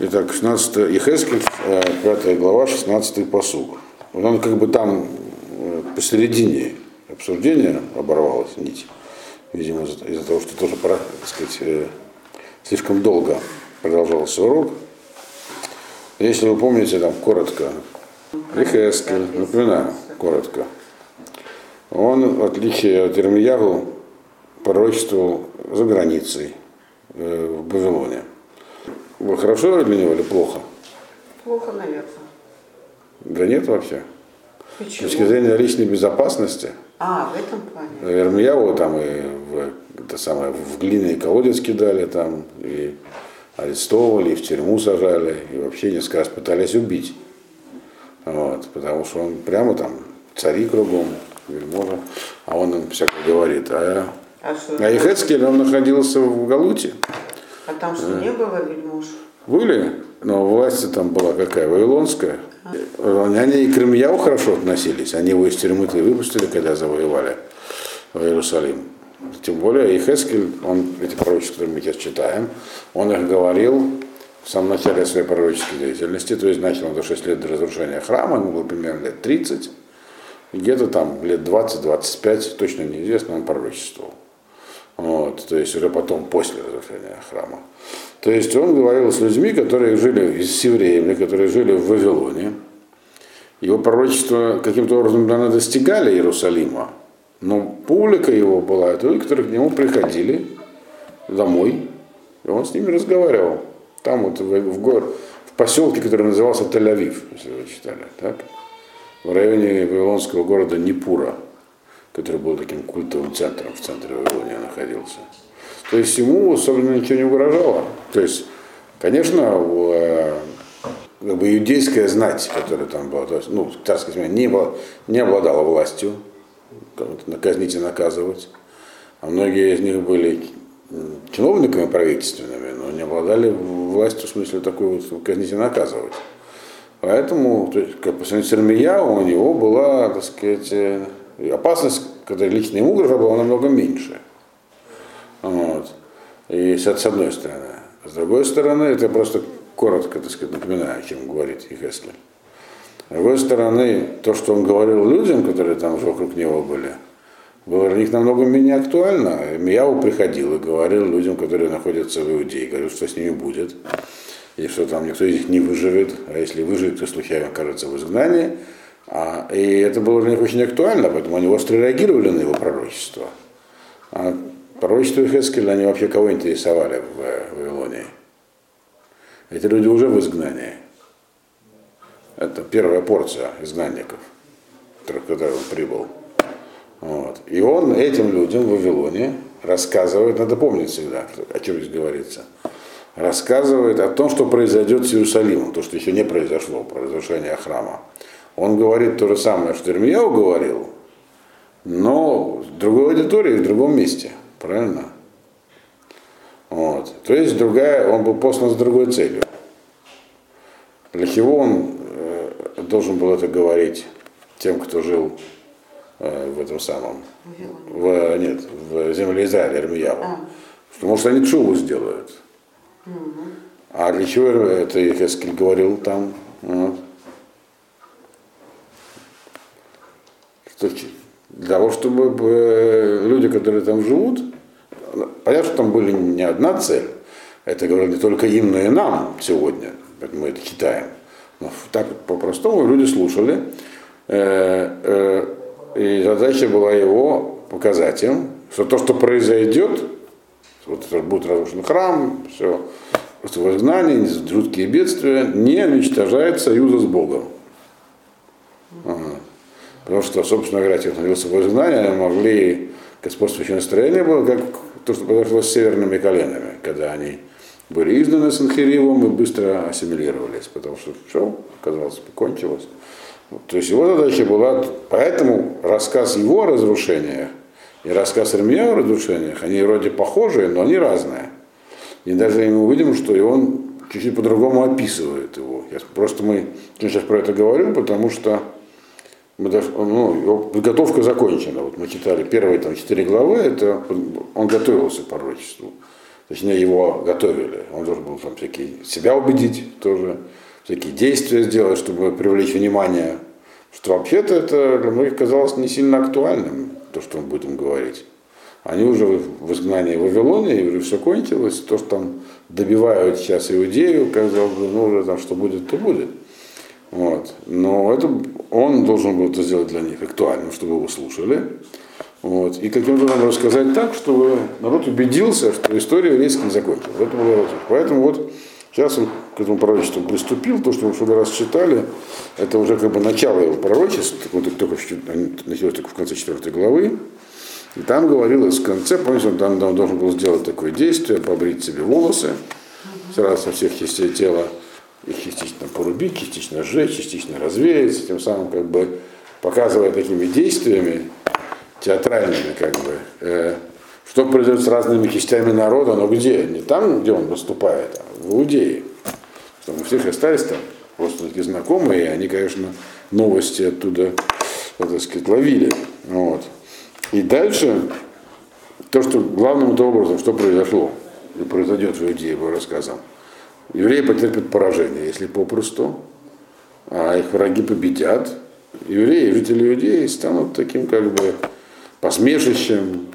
Итак, 16 Ехескель, 5 глава, 16 посуг. Он как бы там э, посередине обсуждения оборвалась нить. Видимо, из-за из того, что тоже, так сказать, э, слишком долго продолжался урок. Если вы помните, там коротко, Ехескель, напоминаю, коротко. Он, в отличие от Ирмиягу, пророчествовал за границей, э, в Вавилоне. Вы хорошо для него или плохо? Плохо, наверное. Да нет вообще. С Почему? точки зрения личной безопасности, А, в этом плане. Ирмияву там и в, это самое, в глиняный колодец кидали там, и арестовывали, и в тюрьму сажали, и вообще несколько раз пытались убить. Вот, потому что он прямо там цари кругом, вельможа, а он им всякое говорит. А, А а Ехецкель, он находился в Галуте. А там что, не было вельмож? Были, но власть там была какая, вавилонская. Они и к Ирмияу хорошо относились. Они его из тюрьмы-то и выпустили, когда завоевали в Иерусалим. Тем более Ихескель, он, эти пророчества, которые мы сейчас читаем, он их говорил в самом начале своей пророческой деятельности, то есть начал он до 6 лет до разрушения храма, ему было примерно лет 30, и где-то там лет 20-25, точно неизвестно, он пророчествовал. Вот, то есть уже потом, после разрушения храма. То есть он говорил с людьми, которые жили, с евреями, которые жили в Вавилоне. Его пророчества каким-то образом, наверное, достигали Иерусалима, но публика его была, это люди, которые к нему приходили домой, и он с ними разговаривал. Там вот в, в, гор, в поселке, который назывался Тель-Авив, если вы читали, так? в районе вавилонского города Непура, который был таким культовым центром, в центре Вавилония находился. То есть ему особенно ничего не угрожало. То есть, конечно, э, как бы иудейская знать, которая там была, то есть, ну, царская семья, не, было, не обладала властью наказнить и наказывать. А многие из них были чиновниками правительственными, но не обладали властью в смысле такой вот казнить и наказывать. Поэтому, то есть, как по сравнению с у него была, так сказать, опасность, которая лично ему угрожала, была намного меньше. Вот. И с с одной стороны. С другой стороны, это просто коротко, так сказать, напоминаю, о чем говорит Ихескель. С другой стороны, то, что он говорил людям, которые там вокруг него были, было для них намного менее актуально. Мияу приходил и говорил людям, которые находятся в Иудее, говорил, что с ними будет, и что там никто из них не выживет, а если выживет, то случайно окажется в изгнании. А, и это было для них очень актуально, поэтому они остро реагировали на его пророчество. А пророчество Хескеля, они вообще кого интересовали в э, Вавилонии? Эти люди уже в изгнании. Это первая порция изгнанников, к которой он прибыл. Вот. И он этим людям в Вавилоне рассказывает, надо помнить всегда, о чем здесь говорится, рассказывает о том, что произойдет с Иерусалимом, то, что еще не произошло, про разрушение храма. Он говорит то же самое, что Ирмияу говорил, но в другой аудитории, в другом месте. Правильно? Вот. То есть другая, он был послан с другой целью. Для чего он э, должен был это говорить тем, кто жил э, в этом самом, в, нет, в земле Израиля, Ирмияву. А. Потому что они чуву сделают. А для чего это Ехескель говорил там? Вот. Что, для того, чтобы э, люди, которые там живут, понятно, что там были не одна цель, это говорили не только им, но и нам сегодня, мы это читаем. Но так по-простому люди слушали, э, э, и задача была его показать им, что то, что произойдет, вот будет разрушен храм, все, в изгнании, жуткие бедствия, не уничтожает союза с Богом. Ага. Потому что, собственно говоря, те, кто находился в изгнании, могли, господствующее настроение было, как то, что произошло с северными коленами, когда они были изгнаны Санхиривом и быстро ассимилировались, потому что все, казалось, кончилось. То есть его задача была, поэтому рассказ его о разрушениях и рассказ Ирмия о разрушениях, они вроде похожие, но они разные. И даже мы увидим, что и он чуть-чуть по-другому описывает его. Я, просто мы сейчас про это говорим, потому что мы даже, ну, его подготовка закончена. Вот мы читали первые там, четыре главы, это он готовился к пророчеству. точнее его готовили. Он должен был там всякие себя убедить тоже, всякие действия сделать, чтобы привлечь внимание. Что вообще-то это для многих казалось не сильно актуальным, то, что он будет им говорить. Они уже в изгнании в Вавилоне, и уже все кончилось, то, что там добивают сейчас Иудею, казалось бы, ну уже там что будет, то будет. Вот. Но это он должен был это сделать для них актуальным, чтобы его слушали. Вот. И каким-то образом рассказать так, чтобы народ убедился, что история еврейская не закончилась. Поэтому вот сейчас он к этому пророчеству приступил, то, что мы прошлый раз читали, это уже как бы начало его пророчества, вот только началось только в конце 4 главы. И там говорилось в конце, помните, он, там, должен был сделать такое действие, побрить себе волосы, сразу со всех частей тела, их частично порубить, частично сжечь, частично развеять, тем самым как бы показывая такими действиями театральными, как бы, э, что произойдет с разными частями народа, но где? Не там, где он выступает, а в Иудее. Что мы всех остались там просто такие знакомые, и они, конечно, новости оттуда, так сказать, ловили. Вот. И дальше, то, что главным образом, что произошло и произойдет в Иудее по рассказам. Евреи потерпят поражение, если попросту, а их враги победят. Евреи, жители Иудеи станут таким как бы посмешищем,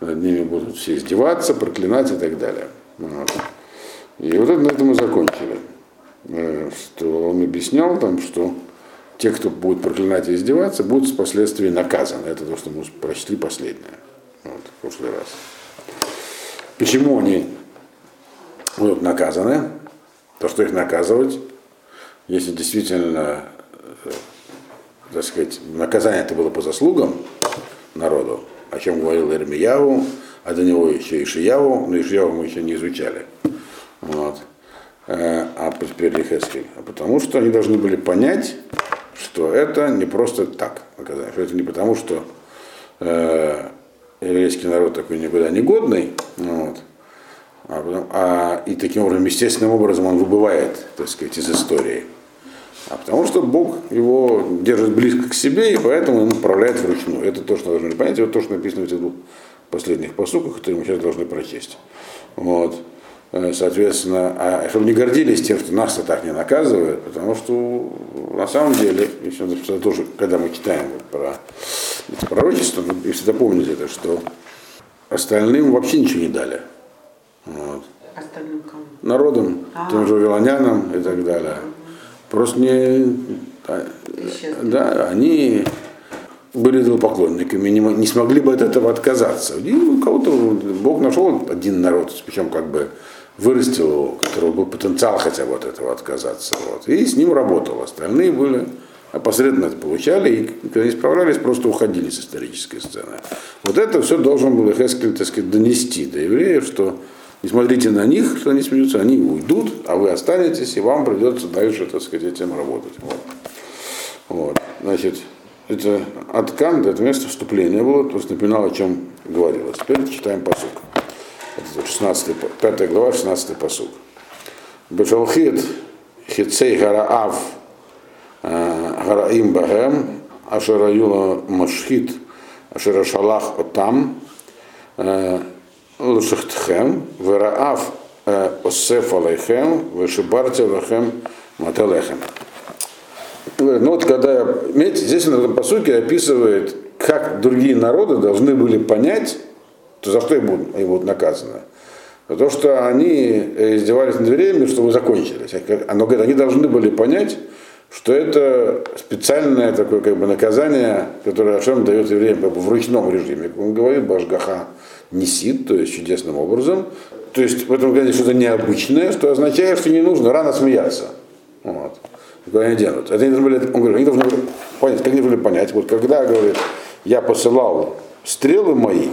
над ними будут все издеваться, проклинать и так далее. Вот. И вот это на этом мы закончили. Э, что он объяснял там, что те, кто будет проклинать и издеваться, будут впоследствии наказаны. Это то, что мы прочли последнее. Вот, в прошлый раз. Почему они будут наказаны? То, что их наказывать, если действительно, э, так сказать, наказание это было по заслугам народу, о чем говорил Ирмияву, а до него еще и Шияву, но Ишияву мы еще не изучали. Вот. Э, а теперь Ихескель. А потому что они должны были понять, что это не просто так наказание, что это не потому, что э, еврейский народ такой никуда не годный, вот, а, а, и таким образом, естественным образом он выбывает, так сказать, из истории. А потому что Бог его держит близко к себе, и поэтому он управляет вручную. Это то, что должны понять, это то, что написано в этих двух последних посуках, которые мы сейчас должны прочесть. Вот. Э, соответственно, а чтобы не гордились тем, что нас-то так не наказывают, потому что на самом деле, если тоже, когда мы читаем вот про эти пророчества, вы всегда помните это, что остальным вообще ничего не дали. Вот. Остальным кому? Народам, а -а -а. тем же вавилонянам и так далее. Просто не... Да, они были идолопоклонниками, не, не смогли бы от этого отказаться. И у кого-то Бог нашел один народ, причем как бы вырастил его, у которого был потенциал хотя бы от этого отказаться. Вот, и с ним работал. Остальные были опосредованно это получали, и когда не справлялись, просто уходили с исторической сцены. Вот это все должен был Хескель, так сказать, донести до евреев, что не смотрите на них, что они смеются, они уйдут, а вы останетесь, и вам придется дальше, так сказать, этим работать. Вот. Вот. Значит, это Аткан, это место вступления было, то есть напоминал, о чем говорилось. Теперь читаем посук. Это 16, 5 глава, 16 посук. Бешалхит хицей гараав гараим багем, ашера юла машхит, ашера шалах отам, лушахтхем, вераав осеф алейхем, вешибарте лахем мателехем. Ну вот когда, видите, здесь на этом посуке описывает, как другие народы должны были понять, то за что им будут, они будут наказаны. За то, что они издевались над евреями, чтобы закончились. Оно говорит, они должны были понять, что это специальное такое как бы наказание, которое Ашем дает евреям как бы в ручном режиме. Он говорит, Башгаха несит, то есть чудесным образом. То есть в этом говорит что-то необычное, что означает, что не нужно рано смеяться. Вот. Куда они денут. Это они должны были, он говорит, они должны были понять, как они должны понять. Вот когда, говорит, я посылал стрелы мои,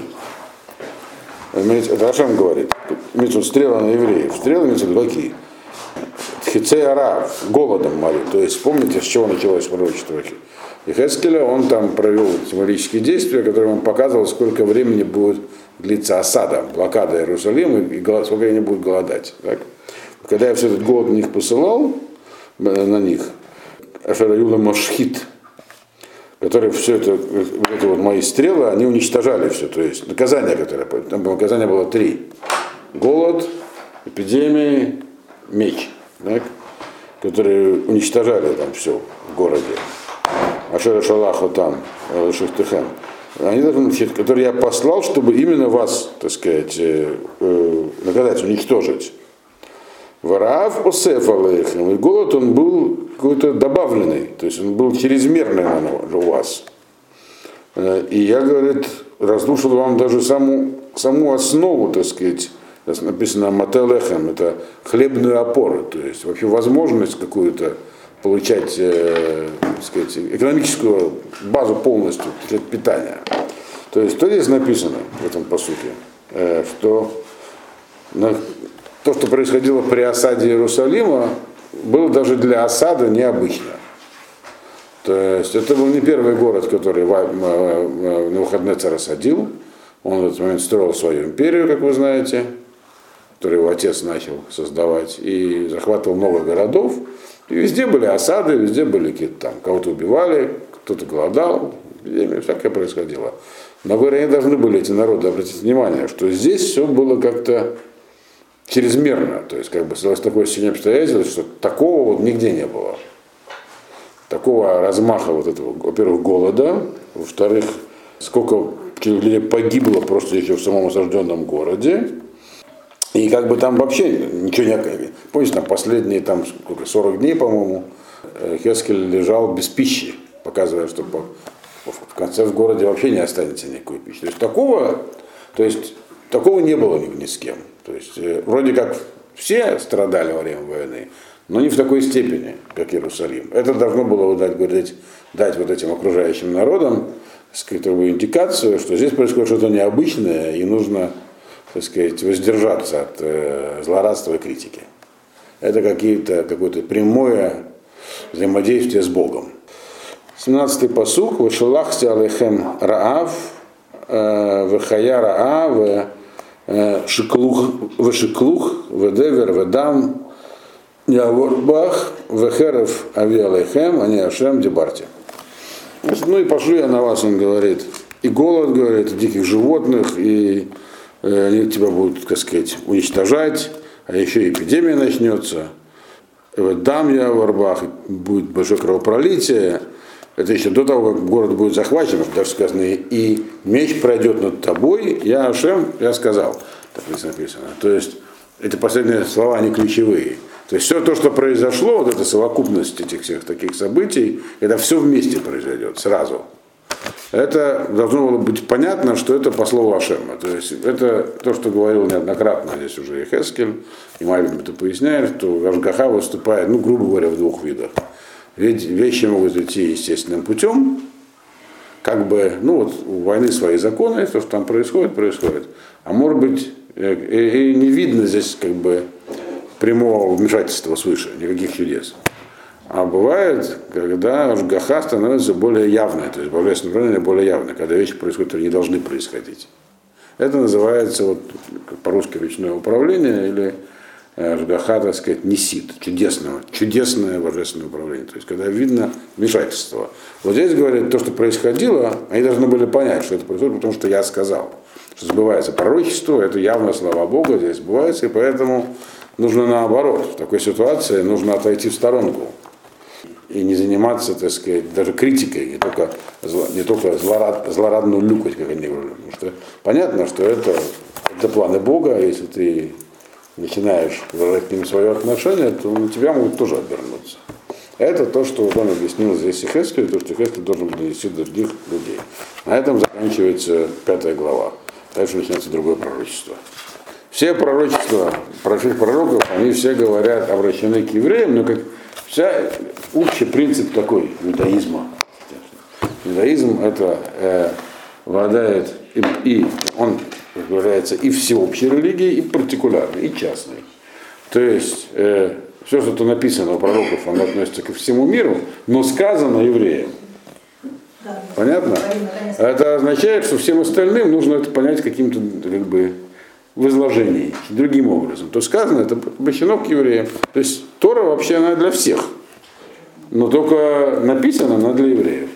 это Ашем говорит, имеется стрелы на евреев. Стрелы имеются какие? Хицеара, голодом морил. То есть помните, с чего началось пророчество Хескеля, он там провел символические действия, которые он показывал, сколько времени будет длиться осада, блокада Иерусалима, и сколько они будут голодать. Так? Когда я все этот голод на них посылал, э, на них, Ашараюла Машхит, которые все это, эти вот мои стрелы, они уничтожали все. То есть наказание, которое, там наказание было три. голод, эпидемии, меч, так, которые уничтожали там все в городе. Ашера Шалаху там, э, Шахтыхан. Они должны, которые я послал, чтобы именно вас, так сказать, э, э, наказать, уничтожить. Вараав Осеф. И голод он был какой-то добавленный, то есть он был чрезмерный у вас. И я, говорит, разрушил вам даже саму, саму основу, так сказать, написано Мателехем, это хлебную опору, то есть вообще возможность какую-то получать э, сказать, экономическую базу полностью питания. То есть что здесь написано в этом посуке, э, что на, то, что происходило при осаде Иерусалима, было даже для осады необычно. То есть это был не первый город, который на выходные царь осадил. Он в этот момент строил свою империю, как вы знаете, которую его отец начал создавать, и захватывал много городов. И везде были осады, везде были какие-то там, кого-то убивали, кто-то голодал, всякое происходило. Но вы они должны были, эти народы, обратить внимание, что здесь все было как-то чрезмерно. То есть, как бы создалось такое сильное обстоятельство, что такого вот нигде не было. Такого размаха вот этого, во-первых, голода, во-вторых, сколько людей погибло просто еще в самом осажденном городе, и как бы там вообще ничего не... Помните, там последние там, сколько, 40 дней, по-моему, э, Хескель лежал без пищи, показывая, что по, в конце в городе вообще не останется никакой пищи. То есть такого, то есть, такого не было ни, ни с кем. То есть э, вроде как все страдали во время войны, но не в такой степени, как Иерусалим. Это должно было дать, говорить, дать вот этим окружающим народам скрытую индикацию, что здесь происходит что-то необычное, и нужно так сказать, воздержаться от э, злорадства и критики. Это какие-то, какое-то прямое взаимодействие с Богом. 17-й посух. Вышелахти алейхем раав, э, вехая раав, э, шиклух, вешиклух, ведевер, ведам, Яворбах, Вехерев Ави Алейхем, они Ашем Дебарти. Ну и пошлю я на вас, он говорит, и голод, говорит, и диких животных, и Э, они тебя будут, так сказать, уничтожать, а еще эпидемия начнется. Дам я в Арбах, будет большое кровопролитие. Это еще до того, как город будет захвачен, даже сказано, и меч пройдет над тобой, я Ашем, я сказал. Так здесь написано. То есть эти последние слова, они ключевые. То есть все то, что произошло, вот эта совокупность этих всех таких событий, это все вместе произойдет сразу это должно было быть понятно, что это по слову Ашема. То есть это то, что говорил неоднократно здесь уже и Хескель, и Мальбим это поясняет, что Ашгаха выступает, ну, грубо говоря, в двух видах. Ведь вещи могут идти естественным путем, как бы, ну вот у войны свои законы, то, что там происходит, происходит. А может быть, э, и не видно здесь как бы прямого вмешательства свыше, никаких чудес. А бывает, когда жгаха становится более явной, то есть божественное управление более явное, когда вещи происходят, которые не должны происходить. Это называется вот, по-русски ручное управление или э, так сказать, несит, чудесного, чудесное божественное управление. То есть когда видно вмешательство. Вот здесь говорят, то, что происходило, они должны были понять, что это происходит, потому что я сказал. Что сбывается пророчество, это явно слова Бога здесь сбывается, и поэтому нужно наоборот. В такой ситуации нужно отойти в сторонку и не заниматься, так сказать, даже критикой, не только, не только злорад, злорадную люкать, как они говорят. Потому что понятно, что это, это планы Бога, а если ты начинаешь выражать к ним свое отношение, то на тебя могут тоже обернуться. Это то, что он объяснил здесь Хескель, то, что Хескель должен донести других людей. На этом заканчивается пятая глава. Дальше начинается другое пророчество. Все пророчества прошлых пророков, они все говорят, обращены к евреям, но как Вся, общий принцип такой иудаизма. Иудаизм это э, обладает и, и он является и всеобщей религией, и партикулярной, и частной. То есть э, все, что написано у пророков, оно относится ко всему миру, но сказано евреям. Понятно? Это означает, что всем остальным нужно это понять каким-то как бы в изложении, другим образом. То сказано, это обращено к евреям. То есть Тора вообще она для всех, но только написана она для евреев.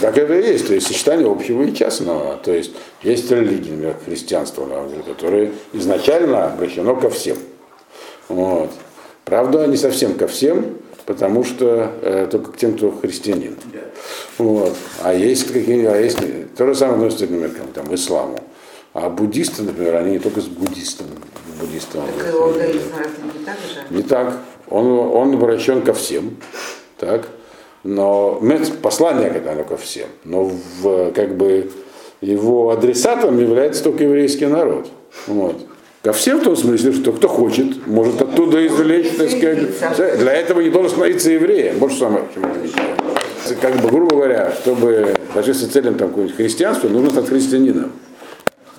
Так это и есть, то есть сочетание общего и частного. То есть есть религии, например, христианство, которое изначально обращено ко всем. Вот. Правда, не совсем ко всем, потому что э, только к тем, кто христианин. Вот. А есть какие а есть то же самое относится, например, к там, исламу. А буддисты, например, они не только с буддистами. буддистами так это не так же? Не так. Он, он обращен ко всем. Так? Но послание когда ко всем. Но в, как бы его адресатом является только еврейский народ. Вот. Ко всем в том смысле, что кто хочет, может оттуда извлечь, так сказать. Для этого не должен становиться евреем. Вот что самое Как бы, грубо говоря, чтобы добиться целям там, какого-нибудь христианства, нужно стать христианином.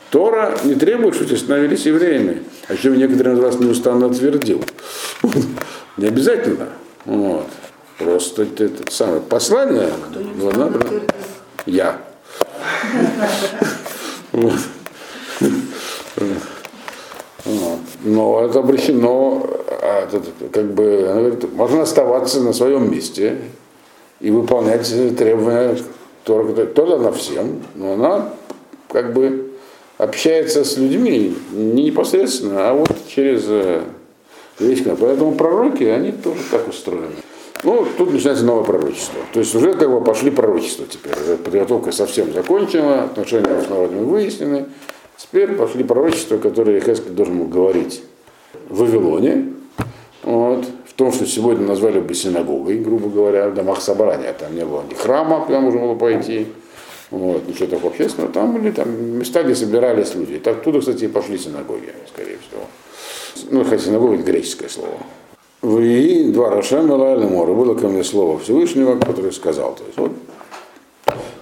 Тора не требует, чтобы становились евреями, о чем некоторые из вас неустанно твердил. Не обязательно. Вот. Просто это, это самое послание. Кто надо, я. Вот. Но это обращено, а, как бы, она говорит, можно оставаться на своем месте и выполнять требования Тора, тоже она всем, но она как бы общается с людьми не непосредственно, а вот через э, весь Поэтому пророки, они тоже так устроены. Ну, тут начинается новое пророчество. То есть уже как бы пошли пророчества теперь. Подготовка совсем закончена, отношения с народами выяснены. Теперь пошли пророчества, которые Хескель должен был говорить в Вавилоне. Вот, в том, что сегодня назвали бы синагогой, грубо говоря, в домах собрания. Там не было ни храма, куда можно было пойти, вот, ничего такого общественного. Там были там, места, где собирались люди. Так оттуда, кстати, и пошли синагоги, скорее всего. Ну, хотя синагога это греческое слово. Вы два Рашем и Мора. Было ко мне слово Всевышнего, который сказал. То есть вот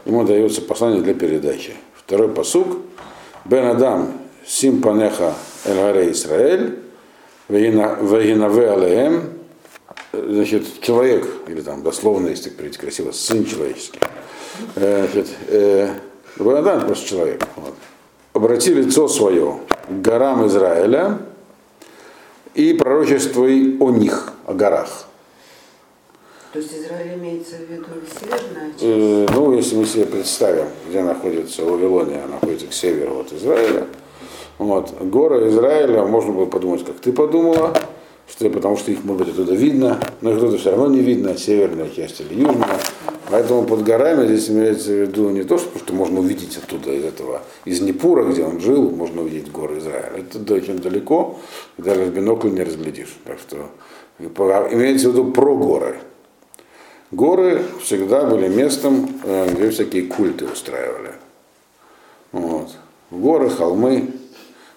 ему дается послание для передачи. Второй посук. Бен Адам Симпанеха Эль Исраэль Вегинаве Алеем, значит, человек, или там дословно, если говорить красиво, сын человеческий. Э, значит, э, Бенадам просто человек. Вот. Обрати лицо свое к горам Израиля и пророчествуй о них, о горах. То есть Израиль имеется в виду северная часть? Э, ну, если мы себе представим, где находится Вавилония, находится к северу от Израиля, вот. Горы Израиля, можно было подумать, как ты подумала, что потому что их, может быть, оттуда видно, но их оттуда все равно не видно, северная часть или южная. Поэтому под горами здесь имеется в виду не то, что можно увидеть оттуда, из этого, из Непура, где он жил, можно увидеть горы Израиля. Это очень далеко, даже в бинокль не разглядишь. Так что имеется в виду про горы. Горы всегда были местом, э, где всякие культы устраивали. Вот. Горы, холмы,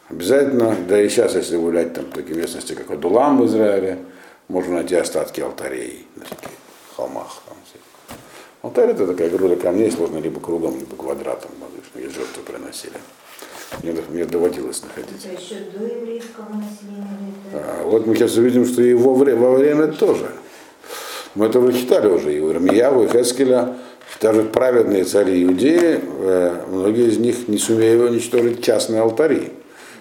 Обязательно, да и сейчас, если гулять там в такие местности, как Адулам в Израиле, можно найти остатки алтарей на таких холмах. Алтарь это такая груда камней, сложно либо кругом, либо квадратом, и жертву приносили. Мне, мне доводилось находить. Это еще до еврейского населения? А, вот мы сейчас увидим, что и во время, во время тоже. Мы это уже читали уже, и у Ирмияву, и Хескеля, даже праведные цари Иудеи, э, многие из них не сумели уничтожить частные алтари.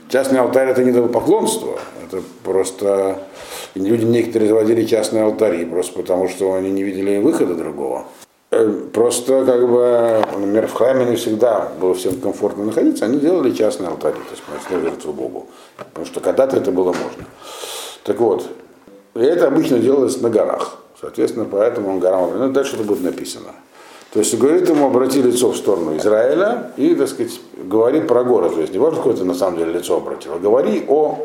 Частный алтарь это не поклонство, это просто люди некоторые заводили частные алтари, просто потому что они не видели выхода другого. Э, просто как бы, например, в храме не всегда было всем комфортно находиться, они делали частные алтари, то есть приносили жертву Богу. Потому что когда-то это было можно. Так вот, и это обычно делалось на горах. Соответственно, поэтому он горам, ну, дальше это будет написано. То есть говорит ему, обрати лицо в сторону Израиля и, так сказать, говори про город. То есть не важно, какое ты на самом деле лицо обратил, а говори о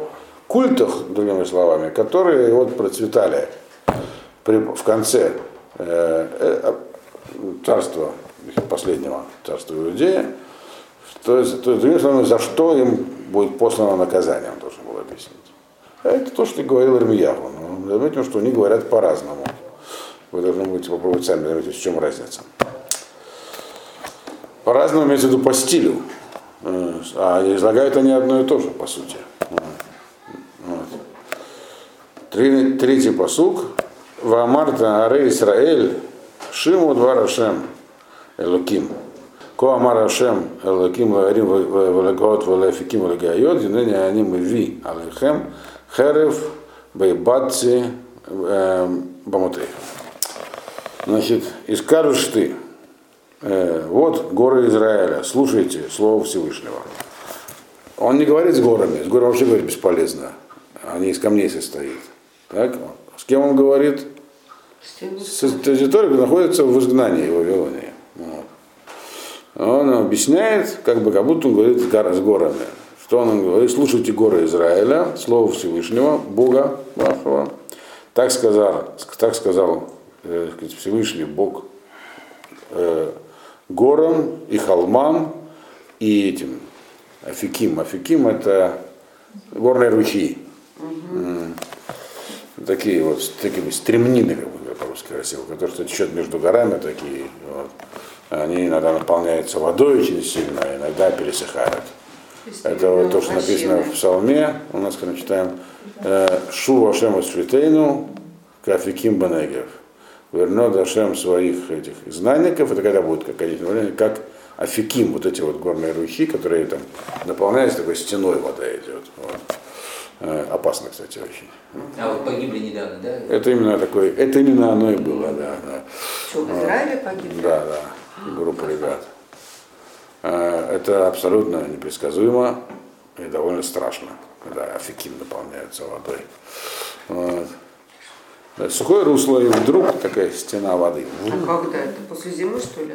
культах, другими словами, которые вот процветали в конце э, э, царства, последнего царства Иудея. То есть, то есть, другими словами, за что им будет послано наказание, он должен был объяснить. А это то, что говорил Ирмияву. Но заметим, что они говорят по-разному. Вы должны будете попробовать сами заметить, в чем разница. По-разному имеется в виду по стилю. Э, а излагают они одно и то же, по сути. Вот. Третий посук. Ваамарта аре Исраэль Шиму два Рашем Элоким. Ко амар Рашем Элоким Лагарим Валагот Валафиким Валагайот Юнени Аним Ви Алехем Херев Байбатси эм, Бамотей. Значит, и скажешь ты, э, вот горы Израиля, слушайте слово Всевышнего. Он не говорит с горами, с горами вообще говорить бесполезно. Они из камней состоят. Так? С кем он говорит? Которая находится в изгнании в Вавилонии. Вот. Он объясняет, как бы как будто он говорит с, гор- с горами. Что он говорит? Слушайте горы Израиля, слово Всевышнего, Бога вашего. Так сказал, так сказал э, Всевышний Бог э, горам и холмам и этим Афиким. Афиким это горные ручьи. М. Такие вот, с такими стремнины, как бы по-русски красиво, которые что течет между горами такие. Вот. Они иногда наполняются водой очень сильно, а иногда пересыхают. Это вот то, что написано в Псалме, у нас, когда читаем, э, Шу Ашем Швитейну, Кафиким Банегев. Вернет Ашем своих этих знанников, это когда будет как вариант, как Афиким, вот эти вот горные ручьи, которые там наполняются такой стеной вода идет. Вот. Э, Опасно, кстати, очень. А вот погибли недавно, да? Это именно такое, это именно оно и было, да, да. Что, в Израиле погибли? Да, да, группа ребят. Э, Это абсолютно непредсказуемо и довольно страшно, когда афиким наполняется водой. Вот. Да, Сухое русло, и вдруг такая стена воды. А когда это? После зимы, что ли?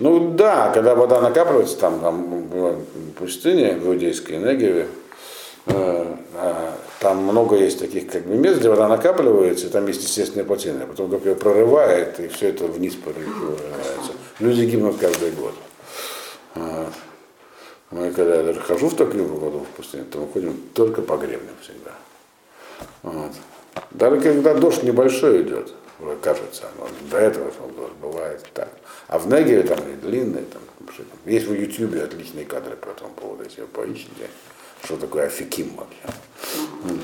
Ну да, когда вода накапливается, там, там была пустыня в Иудейской Негеве, э, а, там много есть таких как бы мест, где вода накапливается, и там есть естественная плотина, а потом как ее прорывает, и все это вниз прорывается. Люди гибнут каждый год. Вот. Мы когда я даже хожу в такую воду в пустыне, то мы ходим только по гребням всегда. Вот. Даже когда дождь небольшой идет, кажется, но до этого что дождь бывает так. А в Негеве там длинные, там, там, есть в Ютьюбе отличные кадры по этому поводу, если вы поищите, что такое Афиким вообще. М.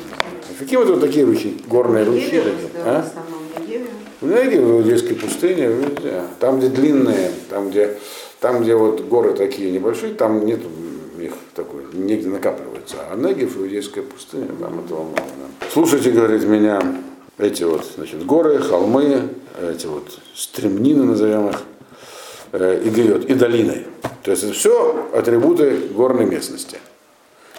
Афиким это вот такие ручьи, горные ручьи. Да, а? в основном Негеве. В Иудейской пустыне, везде. Там, где длинные, там, где, там, где вот горы такие небольшие, там нет их такой, негде накапливается. А Негев, Иудейская пустыня, там этого много. да. Слушайте, говорит меня, эти вот, значит, горы, холмы, эти вот стремнины, назовем их, э, и говорит, и долины. То есть это все атрибуты горной местности.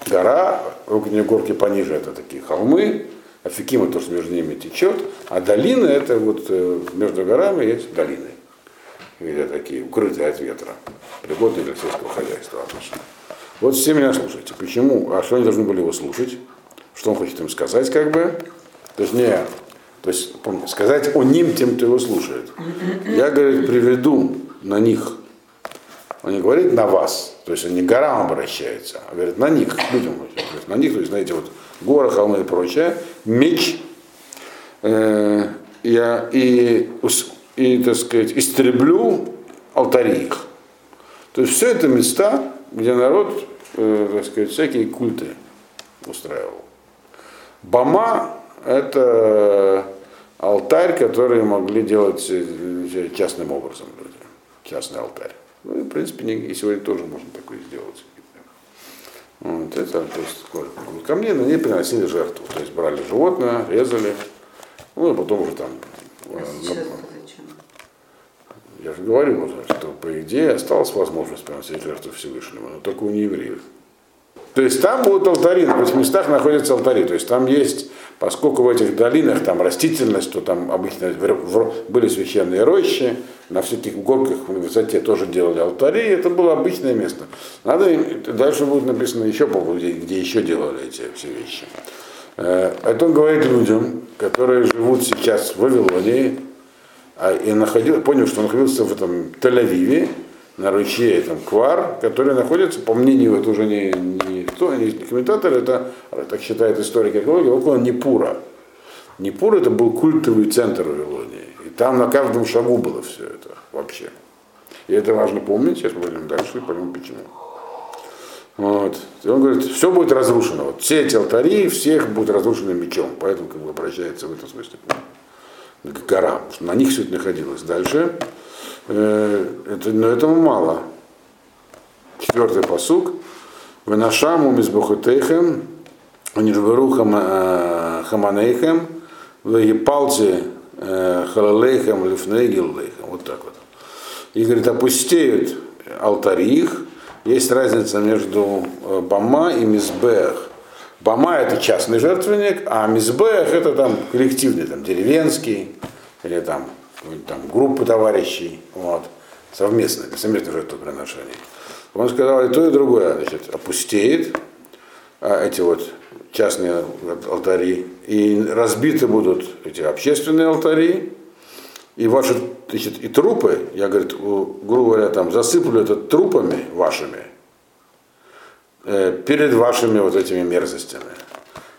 Гора, вокруг нее горки пониже, это такие холмы, Афикима то, что между ними течет, а долины это вот э, между горами есть долины, где такие укрытые от ветра, пригодные для сельского хозяйства обычно. Вот все меня слушайте. Почему? А что они должны были его слушать? Что он хочет им сказать, как бы? То есть не, то есть сказать о ним тем, кто его слушает. Я, говорит, приведу на них. Он не говорит на вас, то есть он не к горам обращается, а говорит на них, к людям. Есть на них, то есть, знаете, вот горы, холмы и прочее, меч, э, я и, и, так сказать, истреблю алтари их. То есть все это места, где народ, э, так сказать, всякие культы устраивал. Бама – это алтарь, который могли делать э, частным образом люди. Частный алтарь. Ну, принципе, и сегодня тоже можно такое сделать. Вот это, то есть, ко мне на ней приносили жертву. То есть брали животное, резали, ну и потом уже там э, А на- сейчас зачем? я же говорю уже, что по идее осталась возможность приносить жертву Всевышнему, но только у неевреев. То есть там будут алтари, на этих местах находятся алтари. То есть там есть, поскольку в этих долинах там растительность, то там обычно были священные рощи, на всяких горках в высоте тоже делали алтари, это было обычное место. Надо, дальше будет написано еще по где, где еще делали эти все вещи. Э, Это он говорит людям, которые живут сейчас в Вавилонии, а, и находил, понял, что он находился в этом Тель-Авиве, на ручье там, Квар, который находится, по мнению, это уже не, не кто, не комментатор, это, так считает историк археологии, около Непура. Непур это был культовый центр Вавилонии. Там на каждом шагу было все это вообще. И это важно помнить, сейчас мы пойдем дальше и поймем почему. Вот. И он говорит, все будет разрушено. Вот все эти алтари, всех будут разрушены мечом. Поэтому как бы обращается в этом смысле к горам, на них все это находилось. Дальше, э, это, но этого мало. Четвертый посук. Венашаму мизбухутейхем, унирверу хаманейхем, вегипалти халалейхем лифней гиллейхем. Вот так вот. И, говорит, опустеют алтари их. Есть разница между э, Бама и Мизбех. Бама это частный жертвенник, а Мизбех это там коллективный, там деревенский, или там, там группы товарищей, вот, совместные, совместное жертвоприношение. Он сказал, и то, и другое, значит, опустеет, эти вот частные алтари, и разбиты будут эти общественные алтари, и ваши значит, и трупы, я, говорит, грубо говоря, там засыплю это трупами вашими, э, перед вашими вот этими мерзостями.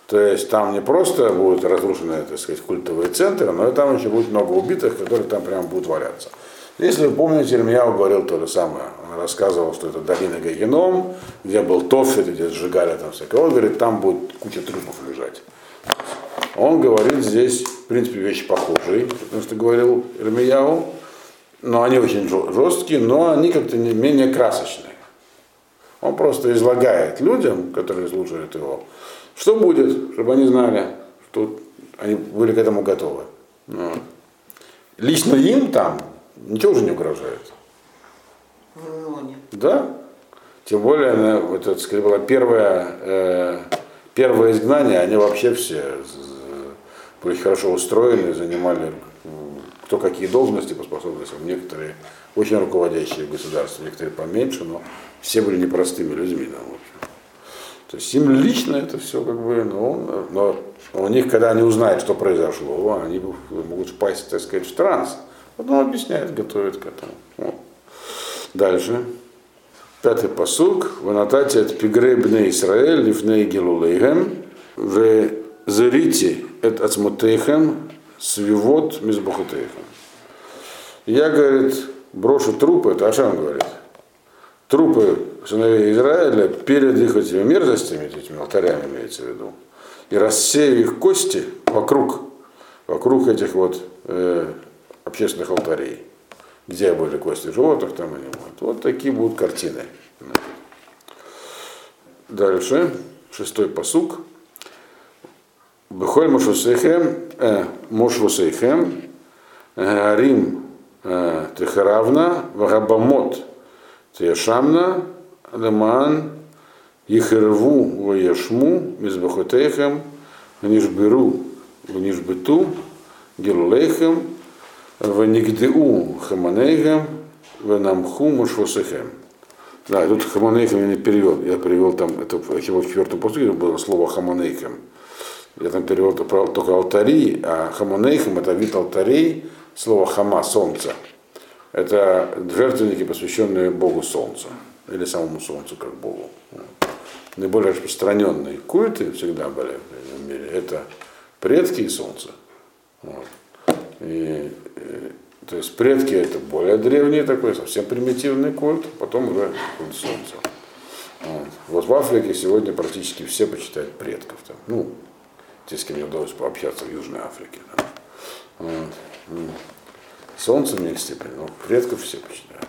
То есть там не просто будут разрушены, так сказать, культовые центры, но и там еще будет много убитых, которые там прямо будут валяться. Если вы помните, Илья говорил то же самое. Он рассказывал, что это долина Гагеном, где был Тофет, где сжигали там всякое. Он говорит, там будет куча трупов лежать. Он говорит здесь, в принципе, вещи похожие, потому что говорил Ирмияу, но они очень жесткие, но они как-то не менее красочные. Он просто излагает людям, которые слушают его, что будет, чтобы они знали, что они были к этому готовы. Вот. Лично им там ничего уже не угрожает. В Вавилоне. Да. Тем более, она, вот это, сказать, было первое, э, первое изгнание, они вообще все были хорошо устроены, занимали кто какие должности по способностям. Некоторые очень руководящие государства, некоторые поменьше, но все были непростыми людьми. Да, в общем. То есть им лично это все как бы, но, но у них, когда они узнают, что произошло, они могут впасть, так сказать, в транс. Потом объясняет, готовит к этому. Вот. Дальше. Пятый посук. Ванатати от пигребне Исраэль, лифней гилулейхем, в зерите от ацмутейхем, свивот мизбахутейхем. Я, говорит, брошу трупы, это Ашам говорит, трупы сыновей Израиля перед их этими мерзостями, этими алтарями имеется в виду, и рассею их кости вокруг, вокруг этих вот э, общественных алтарей, где были кости животных, там они будут. Вот такие будут картины. Дальше, шестой посук. Бехоль Мошвусейхем, э, Мошвусейхем, Рим э, Техаравна, Вагабамот Тешамна, Леман, Ихерву Ваешму, Мизбахотейхем, Нишберу, Нишбету, Гилулейхем, Ванигдеу Хаманейхем, Ванамху Мушвасехем. Да, тут Хаманейхем я не перевел. Я перевел там, это в четвертом поступе было слово Хаманейхем. Я там перевел только алтари, а Хаманейхем это вид алтарей, слово Хама, солнце. Это жертвенники, посвященные Богу Солнца, или самому Солнцу как Богу. Наиболее распространенные культы всегда были в мире. Это предки и Солнце. Вот. И, то есть предки это более древний такой, совсем примитивный культ, потом уже культ солнца. Вот. вот в Африке сегодня практически все почитают предков. Там. Ну, те, с кем мне удалось пообщаться в Южной Африке. Да. Вот. Солнце в меньшей степени, но предков все почитают.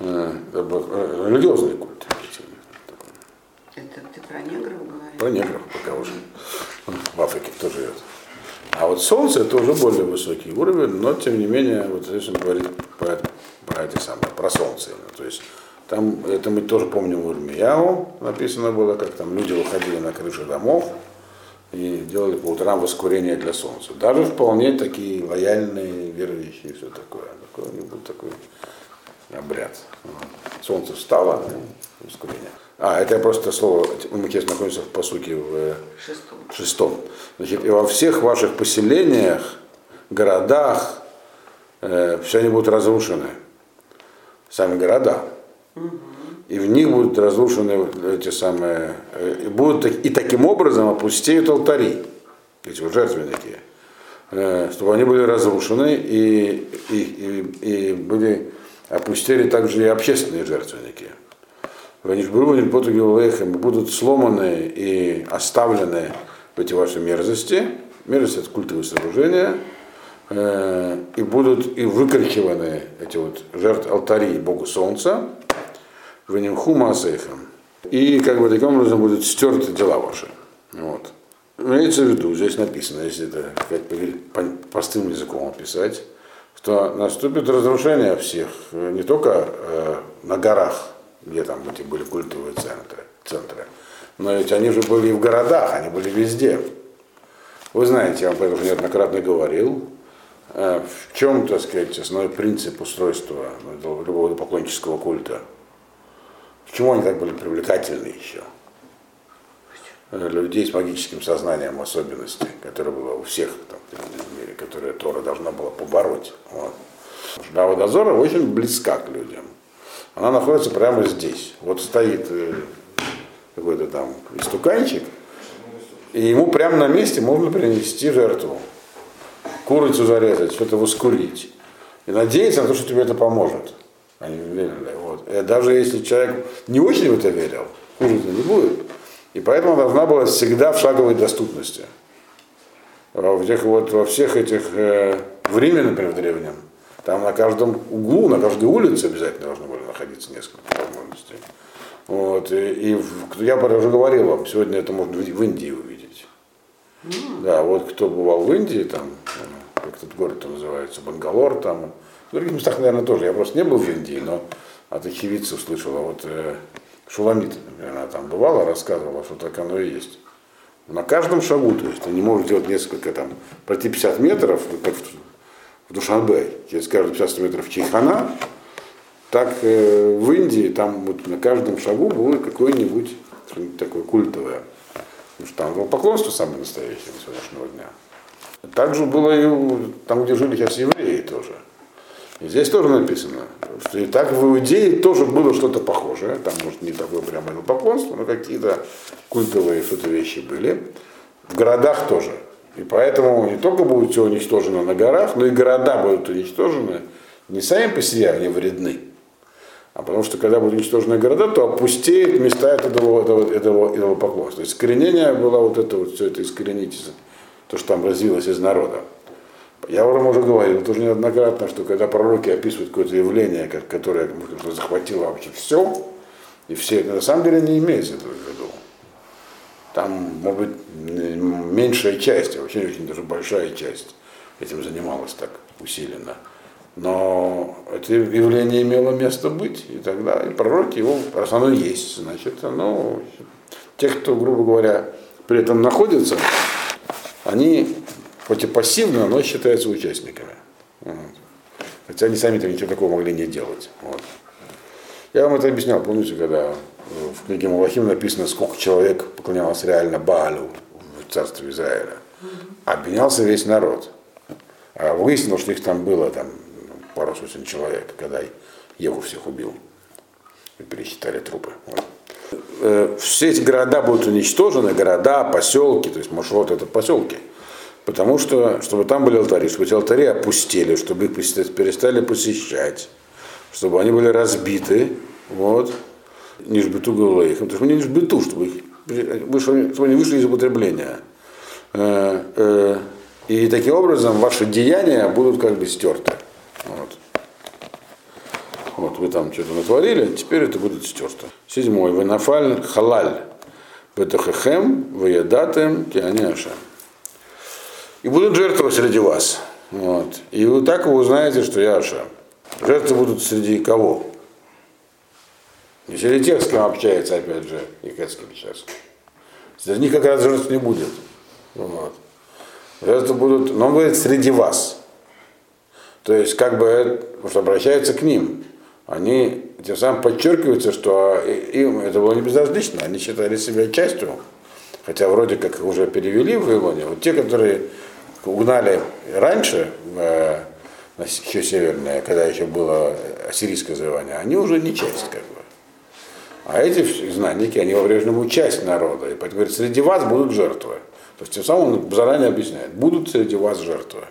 Э, религиозный культ. Это ты про негров говоришь? Про негров, пока уже. В Африке кто живет. А вот Солнце это уже более высокий уровень, но тем не менее, вот здесь он говорит про, про эти самые, про Солнце. То есть там, это мы тоже помним в Ирмияу написано было, как там люди выходили на крыши домов и делали по утрам воскурение для Солнца. Даже вполне такие лояльные, верующие и все такое. Такой, такой обряд. Солнце встало, воскурение. А, это просто слово, мы сейчас находимся в посуке в шестом. шестом. Значит, и во всех ваших поселениях, городах, э, все они будут разрушены. Сами города. Угу. И в них будут разрушены эти самые, э, и, будут, и таким образом опустеют алтари, эти вот жертвенники, э, чтобы они были разрушены и, и, и, и были, опустили также и общественные жертвенники. Будут сломаны и оставлены в эти ваши мерзости, мерзости это культовые сооружения, э, и будут и выкрикиваны эти вот жертв алтари Богу Солнца, Ванимху Масейхам. И как бы таким образом будут стерты дела ваши. Вот. Имеется в виду, здесь написано, если это как простым языком описать, что наступит разрушение всех, э, не только э, на горах, где там эти были культовые центры, центры, но ведь они же были и в городах, они были везде. Вы знаете, я вам об этом неоднократно говорил, э, в чем, так сказать, основной принцип устройства любого поклоннического культа. Почему они так были привлекательны еще? Э, людей с магическим сознанием особенности, которое было у всех там, в мире, которые Тора должна была побороть. Вот. Шлява дозора очень близка к людям. Она находится прямо здесь. Вот стоит э, какой-то там истуканчик, и ему прямо на месте можно принести жертву. Курицу зарезать, что-то воскурить. И надеяться на то, что тебе это поможет. Они верили. Вот. И даже если человек не очень в это верил, хуже-то не будет. И поэтому должна была всегда в шаговой доступности. Во, всех, вот, во всех этих, э, в Риме, например, в древнем, там на каждом углу, на каждой улице обязательно должны были находиться несколько возможностей. Вот, и, и в- я уже говорил вам, сегодня это можно в Индии увидеть. Да, вот кто бывал в Индии, там, как этот город там называется, Бангалор, там, в других местах, наверное, тоже. Я просто не был в Индии, но от очевидца услышал, а вот э, Шуламит, например, она там бывала, рассказывала, что так оно и есть. На каждом шагу, то есть ты не можешь делать несколько, там, пройти 50 метров, как в, в Душанбе, через каждые 50 метров чайхана, так э, в Индии там вот на каждом шагу было какое-нибудь такое культовое. Потому что там было поклонство самое настоящее до сегодняшнего дня. Также было и там, где жили сейчас евреи тоже. И здесь тоже написано, что и так в Иудее тоже было что-то похожее. Там, может, не такое прямо поклонство, но какие-то культовые что-то вещи были. В городах тоже. И поэтому не только будет все уничтожено на горах, но и города будут уничтожены не сами по себе, они вредны. А потому что когда будут уничтожены города, то опустеют места этого, этого, этого, этого поклонства. Искоренение было вот это вот, все это искоренить, то, что там развилось из народа. Я вам уже говорил тоже неоднократно, что когда пророки описывают какое-то явление, которое захватило вообще все, и все, это на самом деле не имеется этого в виду. Там, может быть, меньшая часть, а вообще очень даже большая часть этим занималась так усиленно. Но это явление имело место быть, и тогда и пророки его, раз оно есть, значит, оно, те, кто, грубо говоря, при этом находятся, они хоть и пассивно, но считаются участниками. Вот. Хотя они сами-то ничего такого могли не делать. Вот. Я вам это объяснял, помните, когда в книге Малахим написано, сколько человек поклонялось реально Баалю в царстве Израиля. Обвинялся весь народ. А выяснилось, что их там было там, пару сотен человек, когда Еву всех убил. И пересчитали трупы. Вот. Э, Все эти города будут уничтожены, города, поселки, то есть Машот это поселки. Потому что, чтобы там были алтари, чтобы эти алтари опустили, чтобы их переста- перестали посещать, чтобы они были разбиты, вот, нишбету гулейхам, то есть не нишбету, чтобы их вышли, чтобы они вышли из употребления. Э, э, И таким образом ваши деяния будут как бы стерты. Вот. Вот вы там что-то натворили, теперь это будет стерто. Седьмой. Венафаль халаль. Бетахехем, ваядатем, кианяша. И будут жертвы среди вас. Вот. И вы так вы узнаете, что я Ашем. Жертвы будут среди кого? Не среди тех, с кем общается, опять же, Якетский сейчас. Среди них как раз жертв не будет. Вот. Жертвы будут, но он говорит, среди вас. То есть, как бы, что обращается к ним. Они тем самым подчеркиваются, что и- им это было не безразлично, они считали себя частью, хотя вроде как уже перевели в Вавилоне. Вот те, которые угнали раньше, э, еще северное, когда еще было ассирийское завоевание, они уже не часть как бы. А эти знанники, они по-прежнему часть народа. И поэтому говорит, среди вас будут жертвы. То есть тем самым он заранее объясняет, будут среди вас жертвы.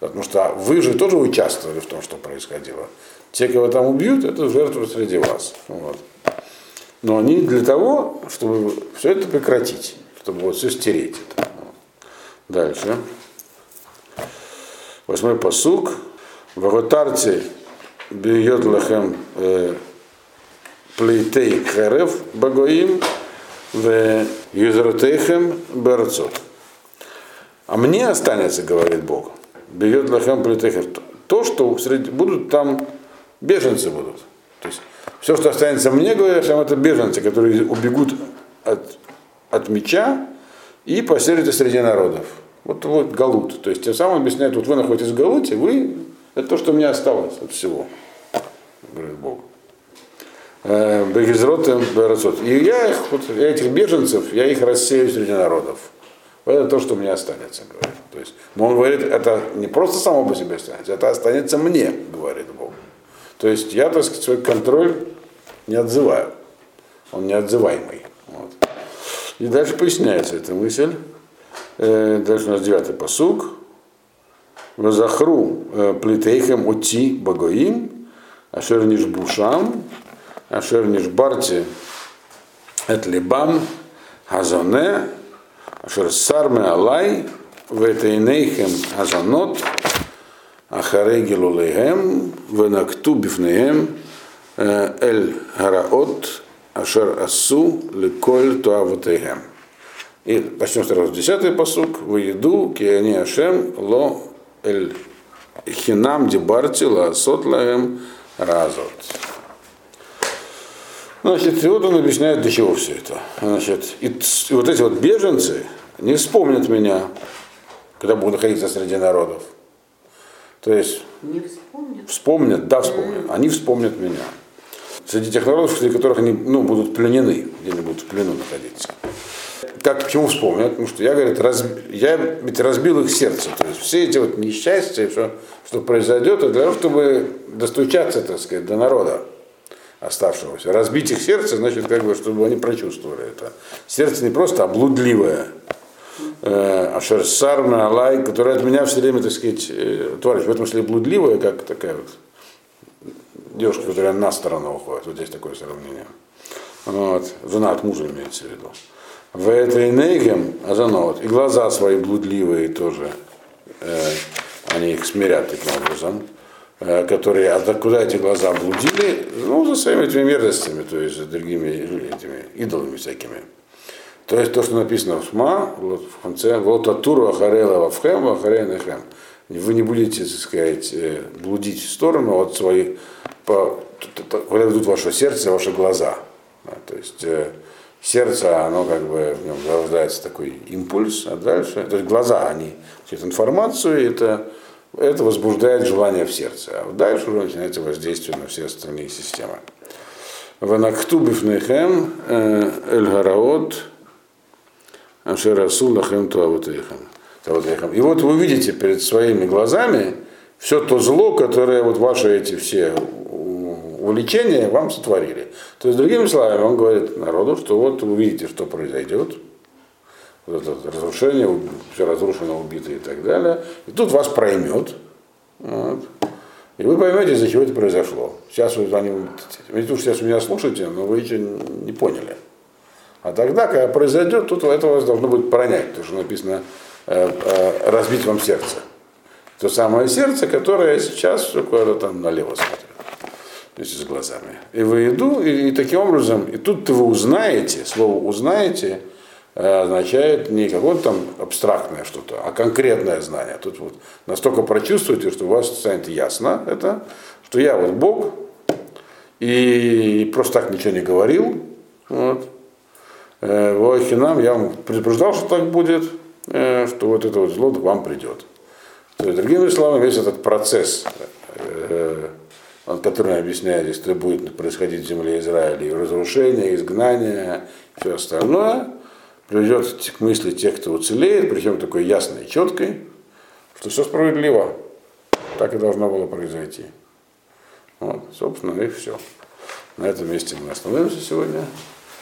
Потому что вы же тоже участвовали в том, что происходило. Те, кого там убьют, это жертвы среди вас. Вот. Но они для того, чтобы все это прекратить, чтобы вот все стереть. Это. Дальше. Восьмой посук. Ваготарте бьет лахем э, плейтей херев багоим в юзротейхем берцот. А мне останется, говорит Бог, бьет лахем плейтей херев. то, что среди, будут там беженцы будут. То есть все, что останется мне, говорят, там это беженцы, которые убегут от, от меча и поселятся среди народов. Вот, вот Галут. То есть тем самым объясняет, вот вы находитесь в Галуте, вы, это то, что мне осталось от всего, говорит Бог. Э, Бегизротем Берацот. И я их, вот, этих беженцев, я их рассею среди народов. Это то, что мне останется, говорит. То есть, но он говорит, это не просто само по себе останется, это останется мне, говорит Бог. То есть я, так сказать, свой контроль не отзываю. Он неотзываемый. Вот. И дальше поясняется эта мысль. Э, дальше у нас девятый посук. Вазахру э, плитейхем оти багоим, ашер бушам, ашер барти эт либам, хазоне, ашер сарме алай, в этой нейхем азанот, ахарегилу лейхем, венакту бифнеем, эль гараот, ашер асу, леколь туавутейхем. И начнем сразу с 10 посук. В еду киани ашем ло эль хинам дебарти ла сот лаэм разот. Значит, и вот он объясняет, для чего все это. Значит, и вот эти вот беженцы не вспомнят меня, когда буду находиться среди народов. То есть Не вспомнит. вспомнят, да, вспомнят. Они вспомнят меня. Среди тех народов, среди которых они ну, будут пленены, где-нибудь в плену находиться. Как, почему вспомнят? Потому что я, говорит, раз, я ведь разбил их сердце. То есть все эти вот несчастья, что, что произойдет, это для того, чтобы достучаться, так сказать, до народа оставшегося. Разбить их сердце, значит, как бы, чтобы они прочувствовали это. Сердце не просто облудливое, э, Ашерсарна, Алай, которая от меня все время, так сказать, э, товарищ, в этом смысле блудливая, как такая вот девушка, которая на сторону уходит. Вот здесь такое сравнение. Вот. Жена от мужа имеется в виду. В этой нейгем, а вот, и глаза свои блудливые тоже, э, они их смирят таким образом, э, которые, а куда эти глаза блудили? Ну, за своими этими мерзостями, то есть за другими этими идолами всякими. То есть то, что написано в вот в конце, вот Атуру Ахарела Вавхем, Ахарейнахем. Вы не будете, так сказать, э, блудить в сторону от своих, по, куда ведут ваше сердце, ваши глаза. Да, то есть э, сердце, оно как бы, в нем зарождается такой импульс, а дальше, то есть глаза, они эту информацию, это, это возбуждает желание в сердце, а дальше уже начинается воздействие на все остальные системы. Ванактубив нехем э, эль-гараот Ашерасу лахем туавутейхам. И вот вы видите перед своими глазами все то зло, которое вот ваши эти все увлечения вам сотворили. То есть, другими словами, он говорит народу, что вот вы видите, что произойдет, вот это разрушение, все разрушено, убито и так далее. И тут вас проймет. Вот. И вы поймете, из-за чего это произошло. Сейчас вы, они, вы сейчас меня слушаете, но вы еще не поняли. А тогда, когда произойдет, тут это вас должно будет пронять, потому что написано э, э, разбить вам сердце. То самое сердце, которое сейчас все куда-то там налево смотрит. То есть с глазами. И вы иду, и, и таким образом, и тут вы узнаете, слово узнаете э, означает не какое-то там абстрактное что-то, а конкретное знание. Тут вот настолько прочувствуете, что у вас станет ясно это, что я вот Бог, и просто так ничего не говорил, вот, Вахинам, я вам предупреждал, что так будет, э, что вот это вот зло к вам придет. То есть, другими словами, весь этот процесс, э, который объясняет, что будет происходить в земле Израиля, и разрушение, изгнание, все остальное, приведет к мысли тех, кто уцелеет, причем такой ясной и четкой, что все справедливо. Так и должно было произойти. Вот, собственно, и все. На этом месте мы остановимся сегодня.